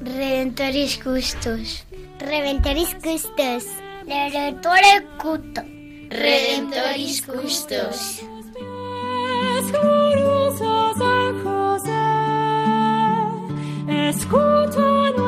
Redentoris Custos. Redentoris Custos. Redentore Cuto. Redentoris Custos. Escucha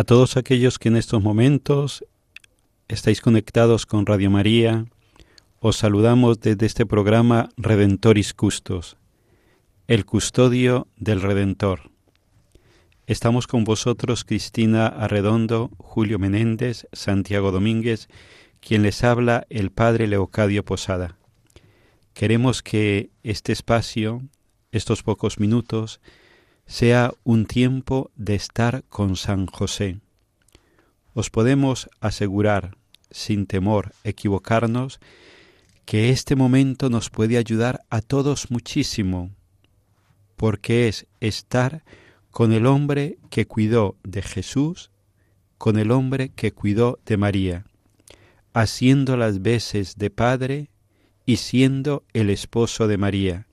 A todos aquellos que en estos momentos estáis conectados con Radio María, os saludamos desde este programa Redentoris Custos, el custodio del Redentor. Estamos con vosotros Cristina Arredondo, Julio Menéndez, Santiago Domínguez, quien les habla el Padre Leocadio Posada. Queremos que este espacio, estos pocos minutos, sea un tiempo de estar con San José. Os podemos asegurar, sin temor equivocarnos, que este momento nos puede ayudar a todos muchísimo, porque es estar con el hombre que cuidó de Jesús, con el hombre que cuidó de María, haciendo las veces de padre y siendo el esposo de María.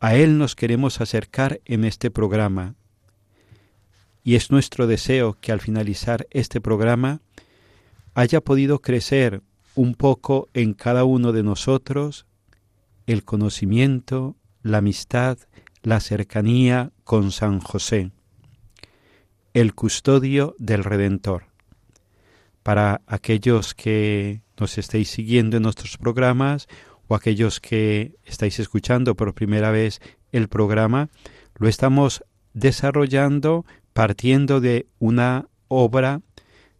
A Él nos queremos acercar en este programa y es nuestro deseo que al finalizar este programa haya podido crecer un poco en cada uno de nosotros el conocimiento, la amistad, la cercanía con San José, el custodio del Redentor. Para aquellos que nos estéis siguiendo en nuestros programas o aquellos que estáis escuchando por primera vez el programa, lo estamos desarrollando partiendo de una obra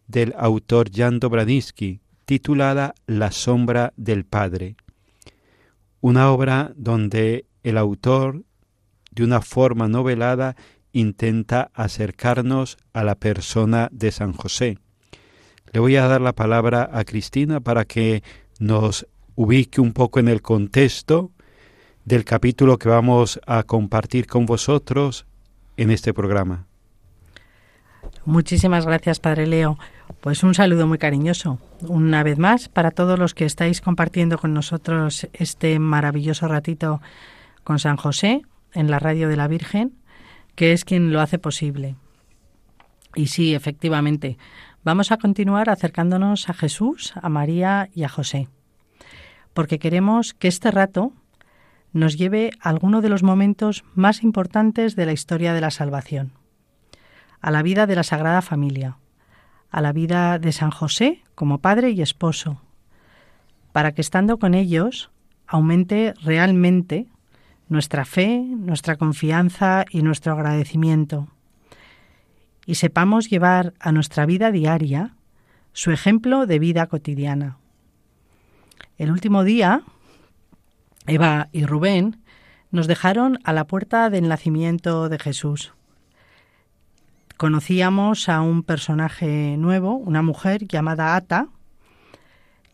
del autor Jan Dobradinsky titulada La sombra del Padre. Una obra donde el autor, de una forma novelada, intenta acercarnos a la persona de San José. Le voy a dar la palabra a Cristina para que nos ubique un poco en el contexto del capítulo que vamos a compartir con vosotros en este programa. Muchísimas gracias, Padre Leo. Pues un saludo muy cariñoso, una vez más, para todos los que estáis compartiendo con nosotros este maravilloso ratito con San José en la radio de la Virgen, que es quien lo hace posible. Y sí, efectivamente, vamos a continuar acercándonos a Jesús, a María y a José, porque queremos que este rato nos lleve a alguno de los momentos más importantes de la historia de la salvación, a la vida de la Sagrada Familia, a la vida de San José como padre y esposo, para que estando con ellos aumente realmente nuestra fe, nuestra confianza y nuestro agradecimiento, y sepamos llevar a nuestra vida diaria su ejemplo de vida cotidiana. El último día, Eva y Rubén nos dejaron a la puerta del nacimiento de Jesús. Conocíamos a un personaje nuevo, una mujer llamada Ata,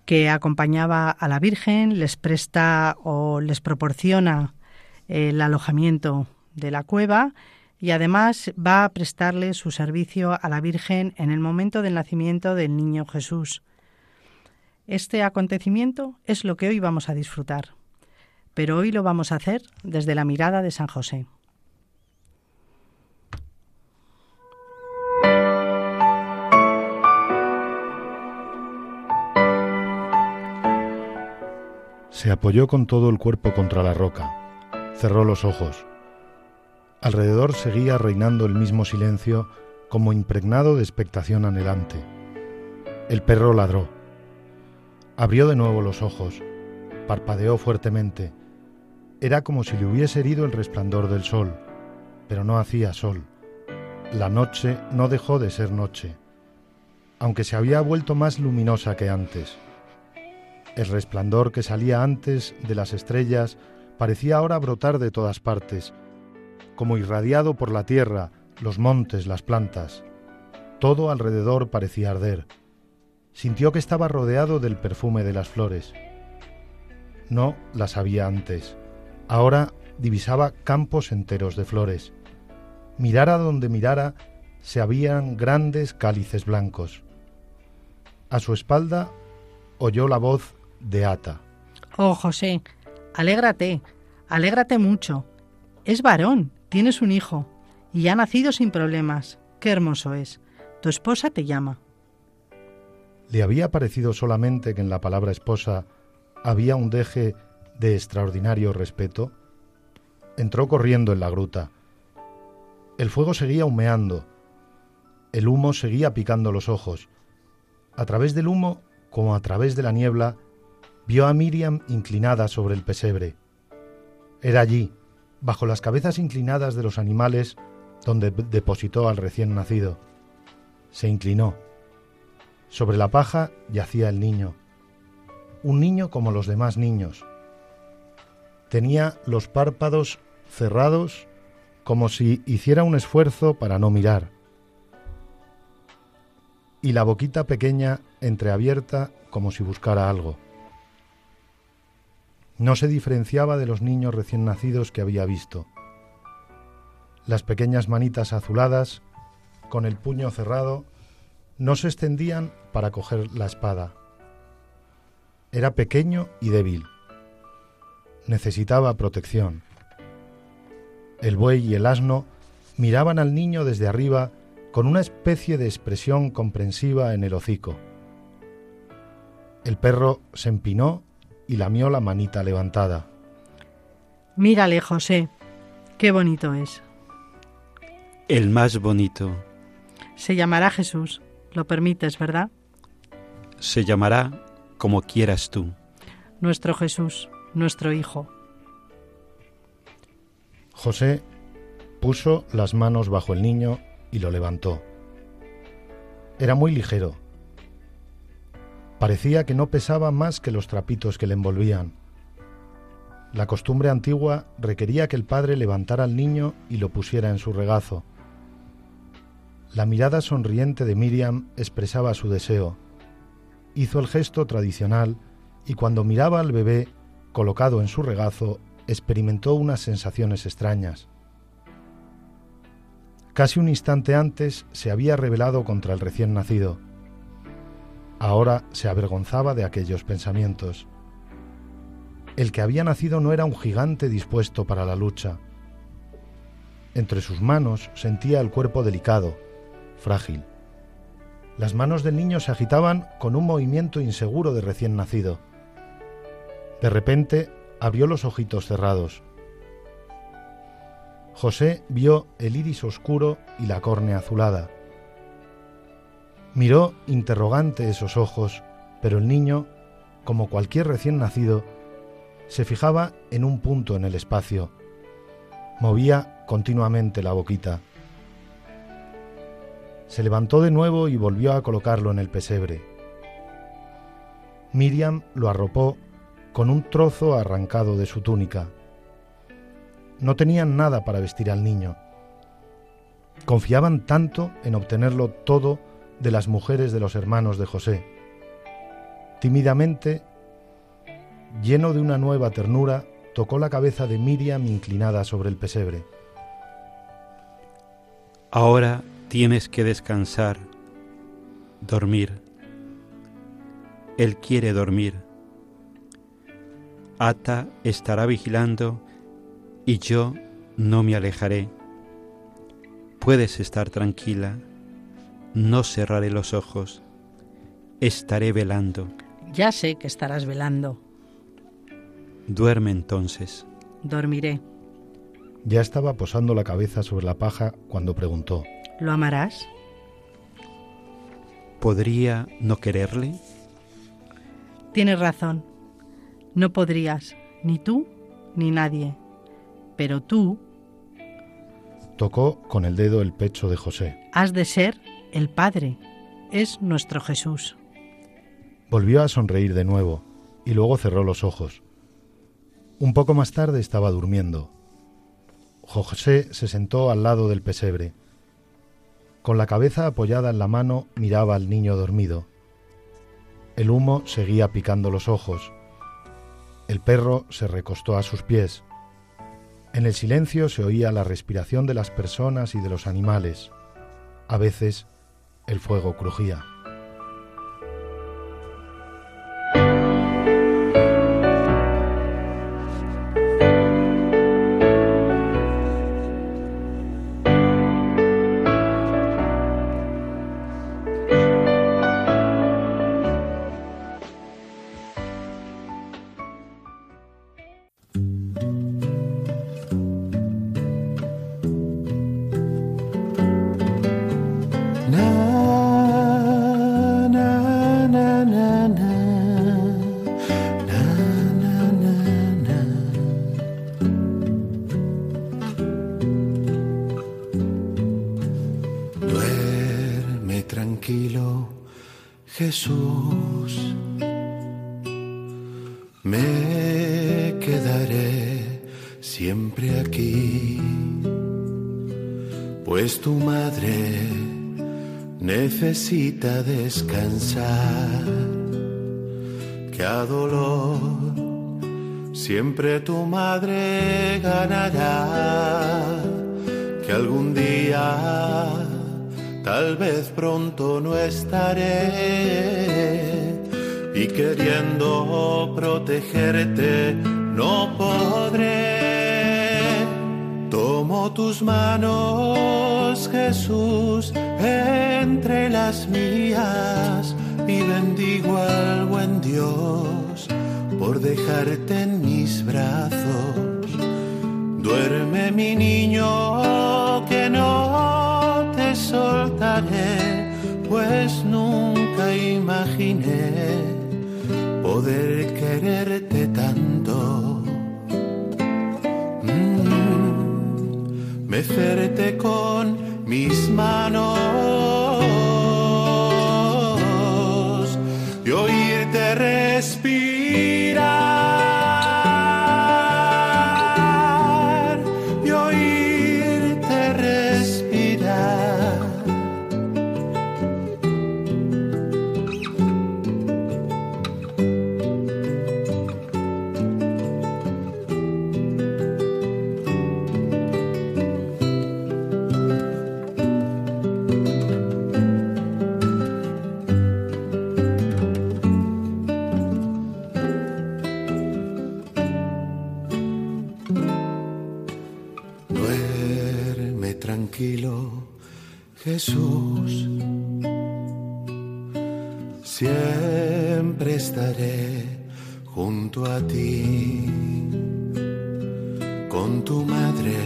que acompañaba a la Virgen, les presta o les proporciona el alojamiento de la cueva y además va a prestarle su servicio a la Virgen en el momento del nacimiento del niño Jesús. Este acontecimiento es lo que hoy vamos a disfrutar, pero hoy lo vamos a hacer desde la mirada de San José. Se apoyó con todo el cuerpo contra la roca, cerró los ojos. Alrededor seguía reinando el mismo silencio como impregnado de expectación anhelante. El perro ladró. Abrió de nuevo los ojos, parpadeó fuertemente. Era como si le hubiese herido el resplandor del sol, pero no hacía sol. La noche no dejó de ser noche, aunque se había vuelto más luminosa que antes. El resplandor que salía antes de las estrellas parecía ahora brotar de todas partes, como irradiado por la tierra, los montes, las plantas. Todo alrededor parecía arder. Sintió que estaba rodeado del perfume de las flores. No las había antes. Ahora divisaba campos enteros de flores. Mirara donde mirara, se habían grandes cálices blancos. A su espalda oyó la voz de Ata. Oh, José, alégrate, alégrate mucho. Es varón, tienes un hijo, y ha nacido sin problemas. Qué hermoso es. Tu esposa te llama. ¿Le había parecido solamente que en la palabra esposa había un deje de extraordinario respeto? Entró corriendo en la gruta. El fuego seguía humeando. El humo seguía picando los ojos. A través del humo, como a través de la niebla, vio a Miriam inclinada sobre el pesebre. Era allí, bajo las cabezas inclinadas de los animales, donde depositó al recién nacido. Se inclinó. Sobre la paja yacía el niño, un niño como los demás niños. Tenía los párpados cerrados como si hiciera un esfuerzo para no mirar, y la boquita pequeña entreabierta como si buscara algo. No se diferenciaba de los niños recién nacidos que había visto. Las pequeñas manitas azuladas, con el puño cerrado, no se extendían para coger la espada. Era pequeño y débil. Necesitaba protección. El buey y el asno miraban al niño desde arriba con una especie de expresión comprensiva en el hocico. El perro se empinó y lamió la manita levantada. Mírale, José, qué bonito es. El más bonito. Se llamará Jesús, lo permites, ¿verdad? Se llamará como quieras tú. Nuestro Jesús, nuestro Hijo. José puso las manos bajo el niño y lo levantó. Era muy ligero, Parecía que no pesaba más que los trapitos que le envolvían. La costumbre antigua requería que el padre levantara al niño y lo pusiera en su regazo. La mirada sonriente de Miriam expresaba su deseo. Hizo el gesto tradicional y cuando miraba al bebé colocado en su regazo experimentó unas sensaciones extrañas. Casi un instante antes se había rebelado contra el recién nacido Ahora se avergonzaba de aquellos pensamientos. El que había nacido no era un gigante dispuesto para la lucha. Entre sus manos sentía el cuerpo delicado, frágil. Las manos del niño se agitaban con un movimiento inseguro de recién nacido. De repente abrió los ojitos cerrados. José vio el iris oscuro y la córnea azulada. Miró interrogante esos ojos, pero el niño, como cualquier recién nacido, se fijaba en un punto en el espacio. Movía continuamente la boquita. Se levantó de nuevo y volvió a colocarlo en el pesebre. Miriam lo arropó con un trozo arrancado de su túnica. No tenían nada para vestir al niño. Confiaban tanto en obtenerlo todo de las mujeres de los hermanos de José. Tímidamente, lleno de una nueva ternura, tocó la cabeza de Miriam inclinada sobre el pesebre. Ahora tienes que descansar, dormir. Él quiere dormir. Ata estará vigilando y yo no me alejaré. Puedes estar tranquila, no cerraré los ojos, estaré velando. Ya sé que estarás velando. Duerme entonces. Dormiré. Ya estaba posando la cabeza sobre la paja cuando preguntó. ¿Lo amarás? ¿Podría no quererle? Tienes razón. No podrías, ni tú ni nadie. Pero tú Tocó con el dedo el pecho de José. has de ser el Padre. Es nuestro Jesús. Volvió a sonreír de nuevo y luego cerró los ojos. Un poco más tarde estaba durmiendo. José se sentó al lado del pesebre. Con la cabeza apoyada en la mano miraba al niño dormido. El humo seguía picando los ojos. El perro se recostó a sus pies. En el silencio se oía la respiración de las personas y de los animales. A veces el fuego crujía. Jesús. Me quedaré siempre aquí, pues tu madre necesita descansar. Que a dolor siempre tu madre ganará. Que algún día, tal vez pronto no estaré. Y queriendo protegerte, no podré. Tomo tus manos, Jesús, entre las mías y bendigo al buen Dios por dejarte en mis brazos. Duerme mi niño, que no soltaré, pues nunca imaginé poder quererte tanto. Mm, mecerte con mis manos y oírte respirar Jesús. Siempre estaré junto a ti. Con tu madre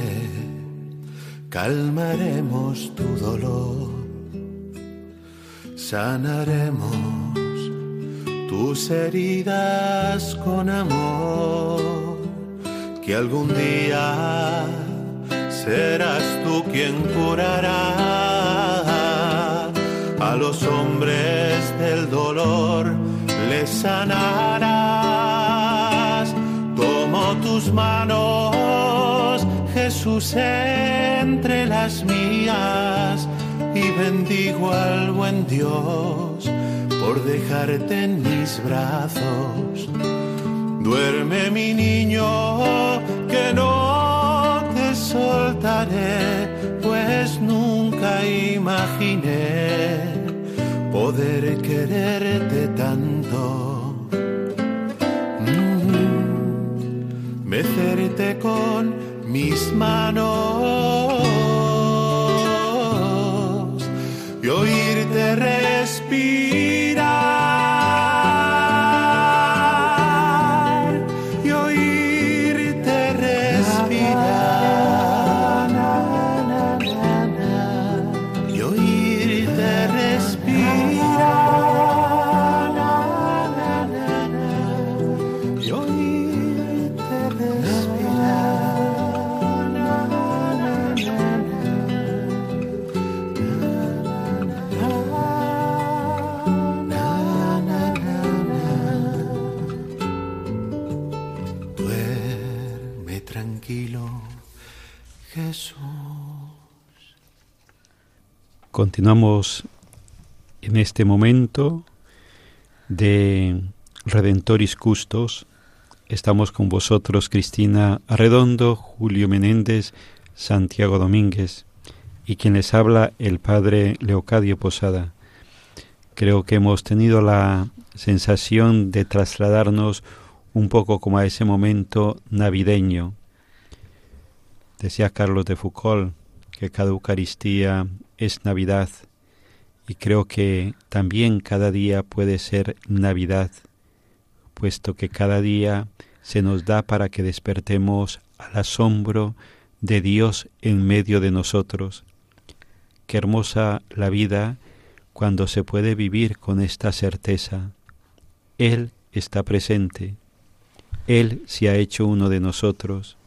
calmaremos tu dolor. Sanaremos tus heridas con amor. Que algún día serás tú quien curará a los hombres del dolor, les sanarás. Tomo tus manos, Jesús, entre las mías y bendigo al buen Dios por dejarte en mis brazos. Duerme mi niño, que no te soltaré, pues nunca poder quererte tanto. Mm, con mis manos y oírte respirar Continuamos en este momento de Redentoris Custos. Estamos con vosotros Cristina Arredondo, Julio Menéndez, Santiago Domínguez y quien les habla el padre Leocadio Posada. Creo que hemos tenido la sensación de trasladarnos un poco como a ese momento navideño. Decía Carlos de Foucault que cada Eucaristía es Navidad y creo que también cada día puede ser Navidad, puesto que cada día se nos da para que despertemos al asombro de Dios en medio de nosotros. Qué hermosa la vida cuando se puede vivir con esta certeza. Él está presente, Él se ha hecho uno de nosotros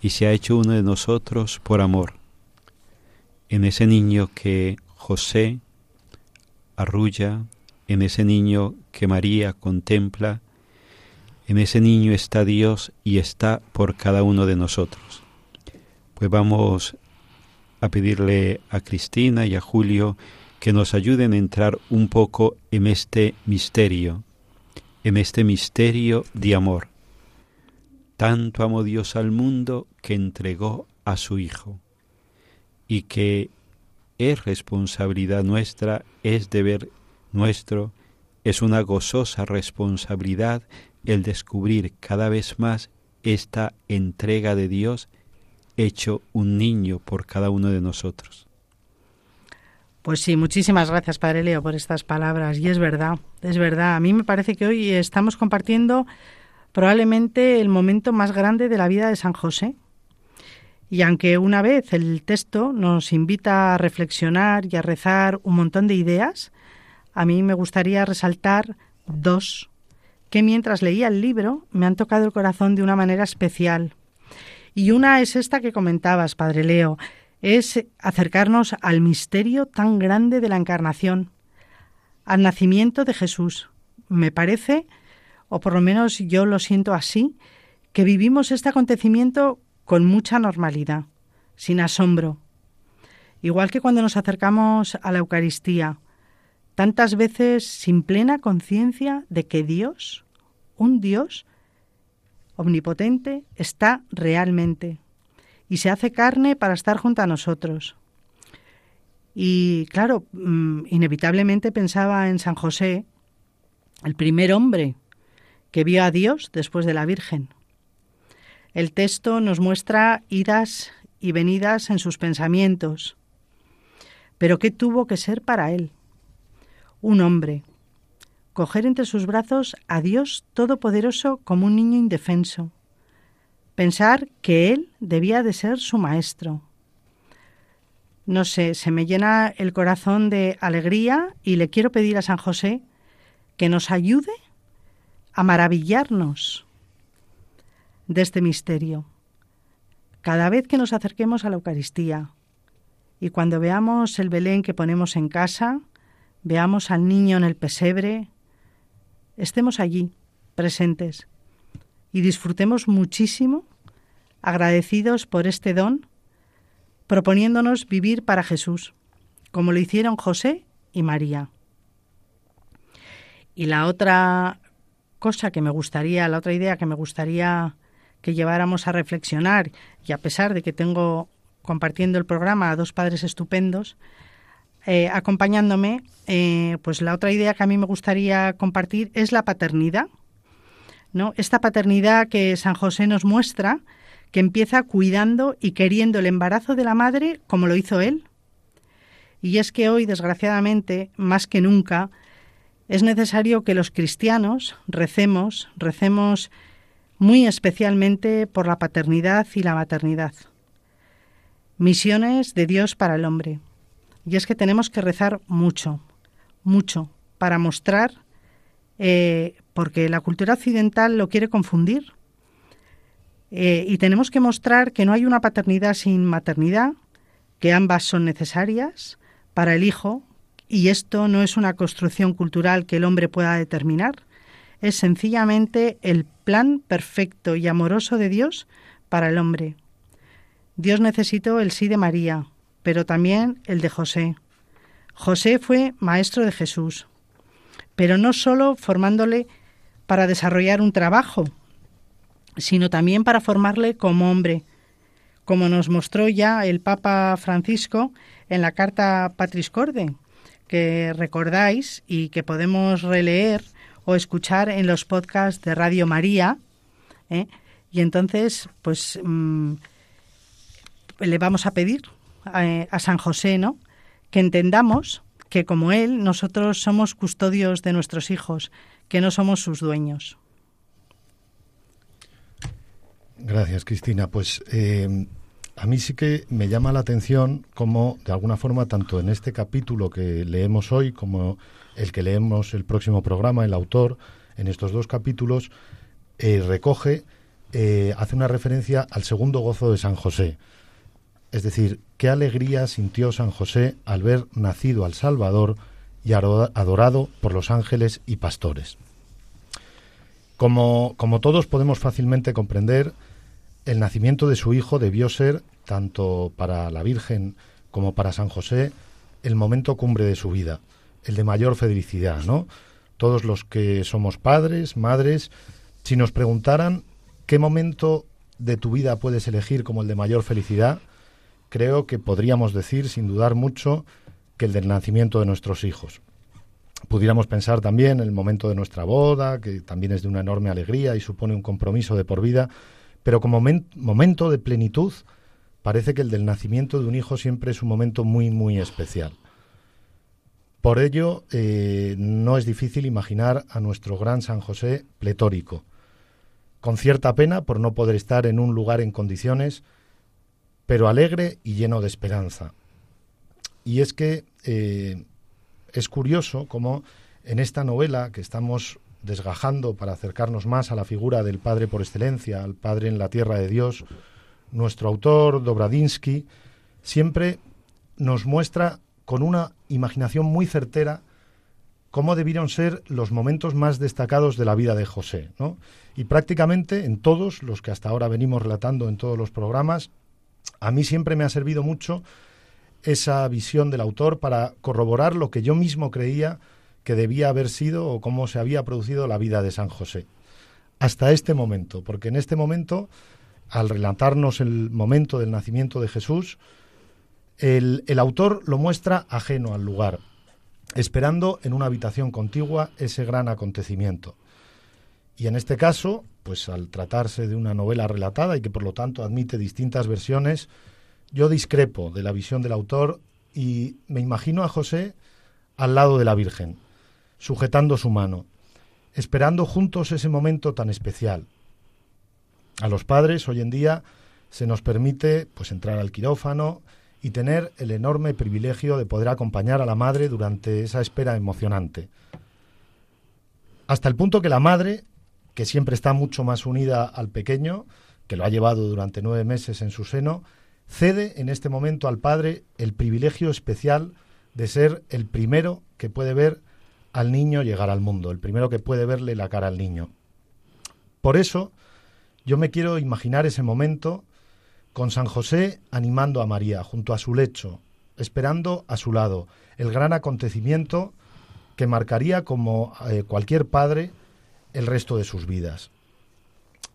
y se ha hecho uno de nosotros por amor. En ese niño que José arrulla, en ese niño que María contempla, en ese niño está Dios y está por cada uno de nosotros. Pues vamos a pedirle a Cristina y a Julio que nos ayuden a entrar un poco en este misterio, en este misterio de amor. Tanto amó Dios al mundo que entregó a su Hijo y que es responsabilidad nuestra, es deber nuestro, es una gozosa responsabilidad el descubrir cada vez más esta entrega de Dios hecho un niño por cada uno de nosotros. Pues sí, muchísimas gracias, Padre Leo, por estas palabras. Y es verdad, es verdad. A mí me parece que hoy estamos compartiendo probablemente el momento más grande de la vida de San José. Y aunque una vez el texto nos invita a reflexionar y a rezar un montón de ideas, a mí me gustaría resaltar dos que mientras leía el libro me han tocado el corazón de una manera especial. Y una es esta que comentabas, Padre Leo, es acercarnos al misterio tan grande de la encarnación, al nacimiento de Jesús. Me parece, o por lo menos yo lo siento así, que vivimos este acontecimiento con mucha normalidad, sin asombro. Igual que cuando nos acercamos a la Eucaristía, tantas veces sin plena conciencia de que Dios, un Dios omnipotente, está realmente y se hace carne para estar junto a nosotros. Y claro, mm, inevitablemente pensaba en San José, el primer hombre que vio a Dios después de la Virgen. El texto nos muestra idas y venidas en sus pensamientos. Pero ¿qué tuvo que ser para él? Un hombre. Coger entre sus brazos a Dios Todopoderoso como un niño indefenso. Pensar que Él debía de ser su maestro. No sé, se me llena el corazón de alegría y le quiero pedir a San José que nos ayude a maravillarnos de este misterio. Cada vez que nos acerquemos a la Eucaristía y cuando veamos el Belén que ponemos en casa, veamos al niño en el pesebre, estemos allí, presentes, y disfrutemos muchísimo, agradecidos por este don, proponiéndonos vivir para Jesús, como lo hicieron José y María. Y la otra cosa que me gustaría, la otra idea que me gustaría que lleváramos a reflexionar, y a pesar de que tengo compartiendo el programa a dos padres estupendos, eh, acompañándome, eh, pues la otra idea que a mí me gustaría compartir es la paternidad. ¿no? Esta paternidad que San José nos muestra, que empieza cuidando y queriendo el embarazo de la madre como lo hizo él. Y es que hoy, desgraciadamente, más que nunca, es necesario que los cristianos recemos, recemos muy especialmente por la paternidad y la maternidad. Misiones de Dios para el hombre. Y es que tenemos que rezar mucho, mucho, para mostrar, eh, porque la cultura occidental lo quiere confundir, eh, y tenemos que mostrar que no hay una paternidad sin maternidad, que ambas son necesarias para el hijo, y esto no es una construcción cultural que el hombre pueda determinar, es sencillamente el plan perfecto y amoroso de Dios para el hombre. Dios necesitó el sí de María, pero también el de José. José fue maestro de Jesús, pero no solo formándole para desarrollar un trabajo, sino también para formarle como hombre, como nos mostró ya el Papa Francisco en la carta Patris Corde, que recordáis y que podemos releer o escuchar en los podcasts de Radio María. ¿eh? Y entonces, pues mm, le vamos a pedir a, San José, ¿no? Que entendamos que como Él, nosotros somos custodios de nuestros hijos, que no somos sus dueños. Gracias, Cristina. Pues eh, a mí sí que me llama la atención cómo, de alguna forma, tanto en este capítulo que leemos hoy como el que leemos el próximo programa, el autor, en estos dos capítulos, eh, recoge, eh, hace una referencia al segundo gozo de San José. Es decir, qué alegría sintió San José al ver nacido al Salvador y adorado por los ángeles y pastores. Como, como todos podemos fácilmente comprender, el nacimiento de su hijo debió ser, tanto para la Virgen como para San José, el momento cumbre de su vida, el de mayor felicidad, ¿no? Todos los que somos padres, madres, si nos preguntaran qué momento de tu vida puedes elegir como el de mayor felicidad, creo que podríamos decir, sin dudar mucho, que el del nacimiento de nuestros hijos. Pudiéramos pensar también el momento de nuestra boda, que también es de una enorme alegría y supone un compromiso de por vida, pero como momento de plenitud, parece que el del nacimiento de un hijo siempre es un momento muy, muy especial. Por ello, eh, no es difícil imaginar a nuestro gran San José pletórico, con cierta pena por no poder estar en un lugar en condiciones pero alegre y lleno de esperanza. Y es que eh, es curioso cómo en esta novela que estamos desgajando para acercarnos más a la figura del Padre por excelencia, al Padre en la tierra de Dios, nuestro autor, Dobradinsky, siempre nos muestra con una imaginación muy certera cómo debieron ser los momentos más destacados de la vida de José. Y prácticamente en todos los que hasta ahora venimos relatando en todos los programas, a mí siempre me ha servido mucho esa visión del autor para corroborar lo que yo mismo creía que debía haber sido o cómo se había producido la vida de San José. Hasta este momento, porque en este momento, al relatarnos el momento del nacimiento de Jesús, el, el autor lo muestra ajeno al lugar, esperando en una habitación contigua ese gran acontecimiento. Y en este caso, pues al tratarse de una novela relatada y que por lo tanto admite distintas versiones, yo discrepo de la visión del autor y me imagino a José al lado de la Virgen, sujetando su mano, esperando juntos ese momento tan especial. A los padres hoy en día se nos permite pues entrar al quirófano y tener el enorme privilegio de poder acompañar a la madre durante esa espera emocionante. Hasta el punto que la madre que siempre está mucho más unida al pequeño, que lo ha llevado durante nueve meses en su seno, cede en este momento al padre el privilegio especial de ser el primero que puede ver al niño llegar al mundo, el primero que puede verle la cara al niño. Por eso, yo me quiero imaginar ese momento con San José animando a María junto a su lecho, esperando a su lado el gran acontecimiento que marcaría como eh, cualquier padre el resto de sus vidas.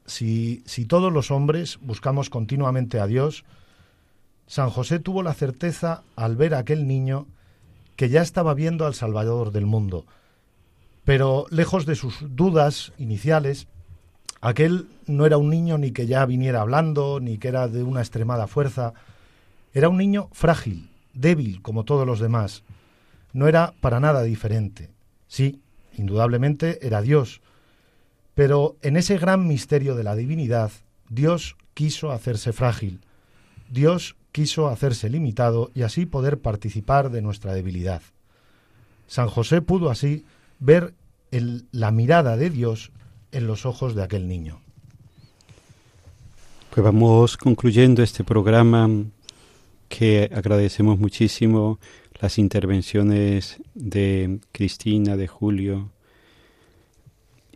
Si, si todos los hombres buscamos continuamente a Dios, San José tuvo la certeza al ver a aquel niño que ya estaba viendo al Salvador del mundo. Pero lejos de sus dudas iniciales, aquel no era un niño ni que ya viniera hablando, ni que era de una extremada fuerza. Era un niño frágil, débil como todos los demás. No era para nada diferente. Sí, indudablemente era Dios. Pero en ese gran misterio de la divinidad, Dios quiso hacerse frágil. Dios quiso hacerse limitado y así poder participar de nuestra debilidad. San José pudo así ver la mirada de Dios los ojos de aquel niño. Pues vamos concluyendo este programa que agradecemos muchísimo las intervenciones de Cristina, de Julio,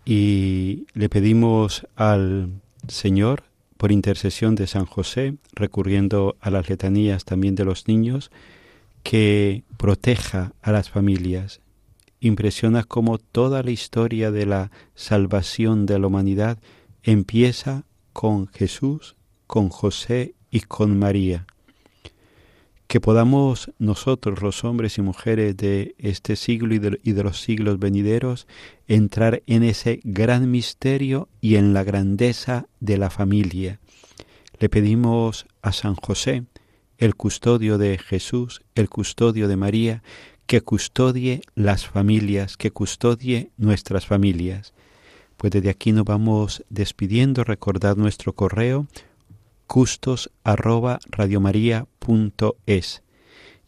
y le pedimos al Señor, por intercesión de San José, recurriendo a las letanías también de los niños, que proteja a las familias. Impresiona cómo toda la historia de la salvación de la humanidad empieza con Jesús, con José y con María que podamos nosotros, los hombres y mujeres de este siglo y de, los siglos venideros, entrar en ese gran misterio y en la grandeza de la familia. Le pedimos a San José, el custodio de Jesús, el custodio de María, que custodie las familias, que custodie nuestras familias. Pues desde aquí nos vamos despidiendo, recordad nuestro correo custos arroba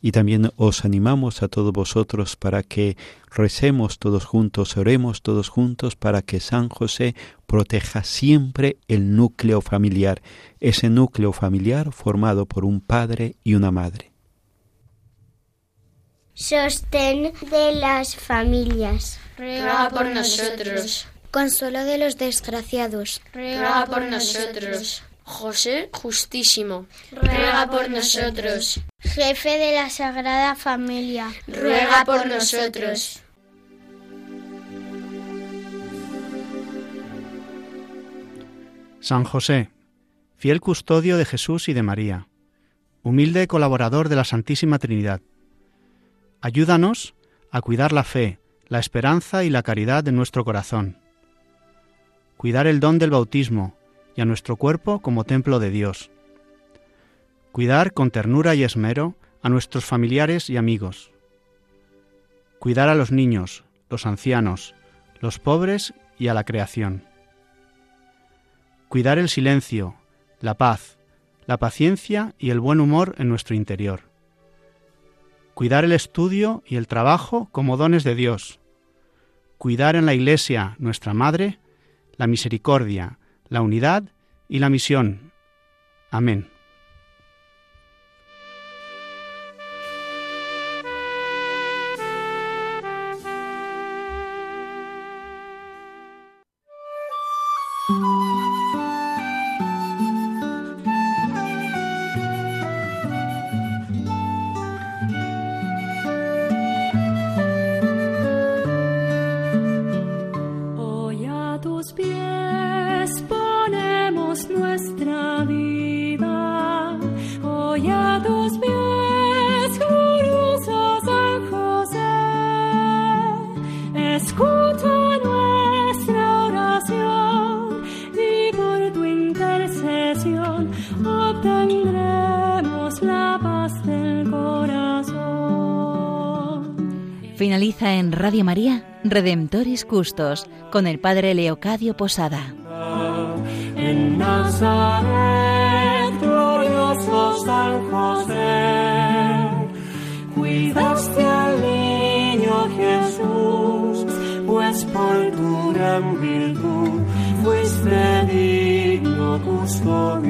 Y también os animamos a todos vosotros para que recemos todos juntos, oremos todos juntos para que San José proteja siempre el núcleo familiar, ese núcleo familiar formado por un padre y una madre. Sostén de las familias. Ruega por nosotros. Consuelo de los desgraciados. Ruega por nosotros. José Justísimo, ruega por nosotros. Jefe de la Sagrada Familia, ruega por nosotros. San José, fiel custodio de Jesús y de María, humilde colaborador de la Santísima Trinidad, ayúdanos a cuidar la fe, la esperanza y la caridad de nuestro corazón, cuidar el don del bautismo, y a nuestro cuerpo como templo de Dios. Cuidar con ternura y esmero a nuestros familiares y amigos. Cuidar a los niños, los ancianos, los pobres y a la creación. Cuidar el silencio, la paz, la paciencia y el buen humor en nuestro interior. Cuidar el estudio y el trabajo como dones de Dios. Cuidar en la Iglesia, nuestra Madre, la misericordia, la unidad y la misión. Amén. Finaliza en Radio María Redemptoris Custos con el Padre Leocadio Posada. En Nazaret, glorioso San José, cuidaste al niño Jesús, pues por tu gran virtud fuiste digno custodio.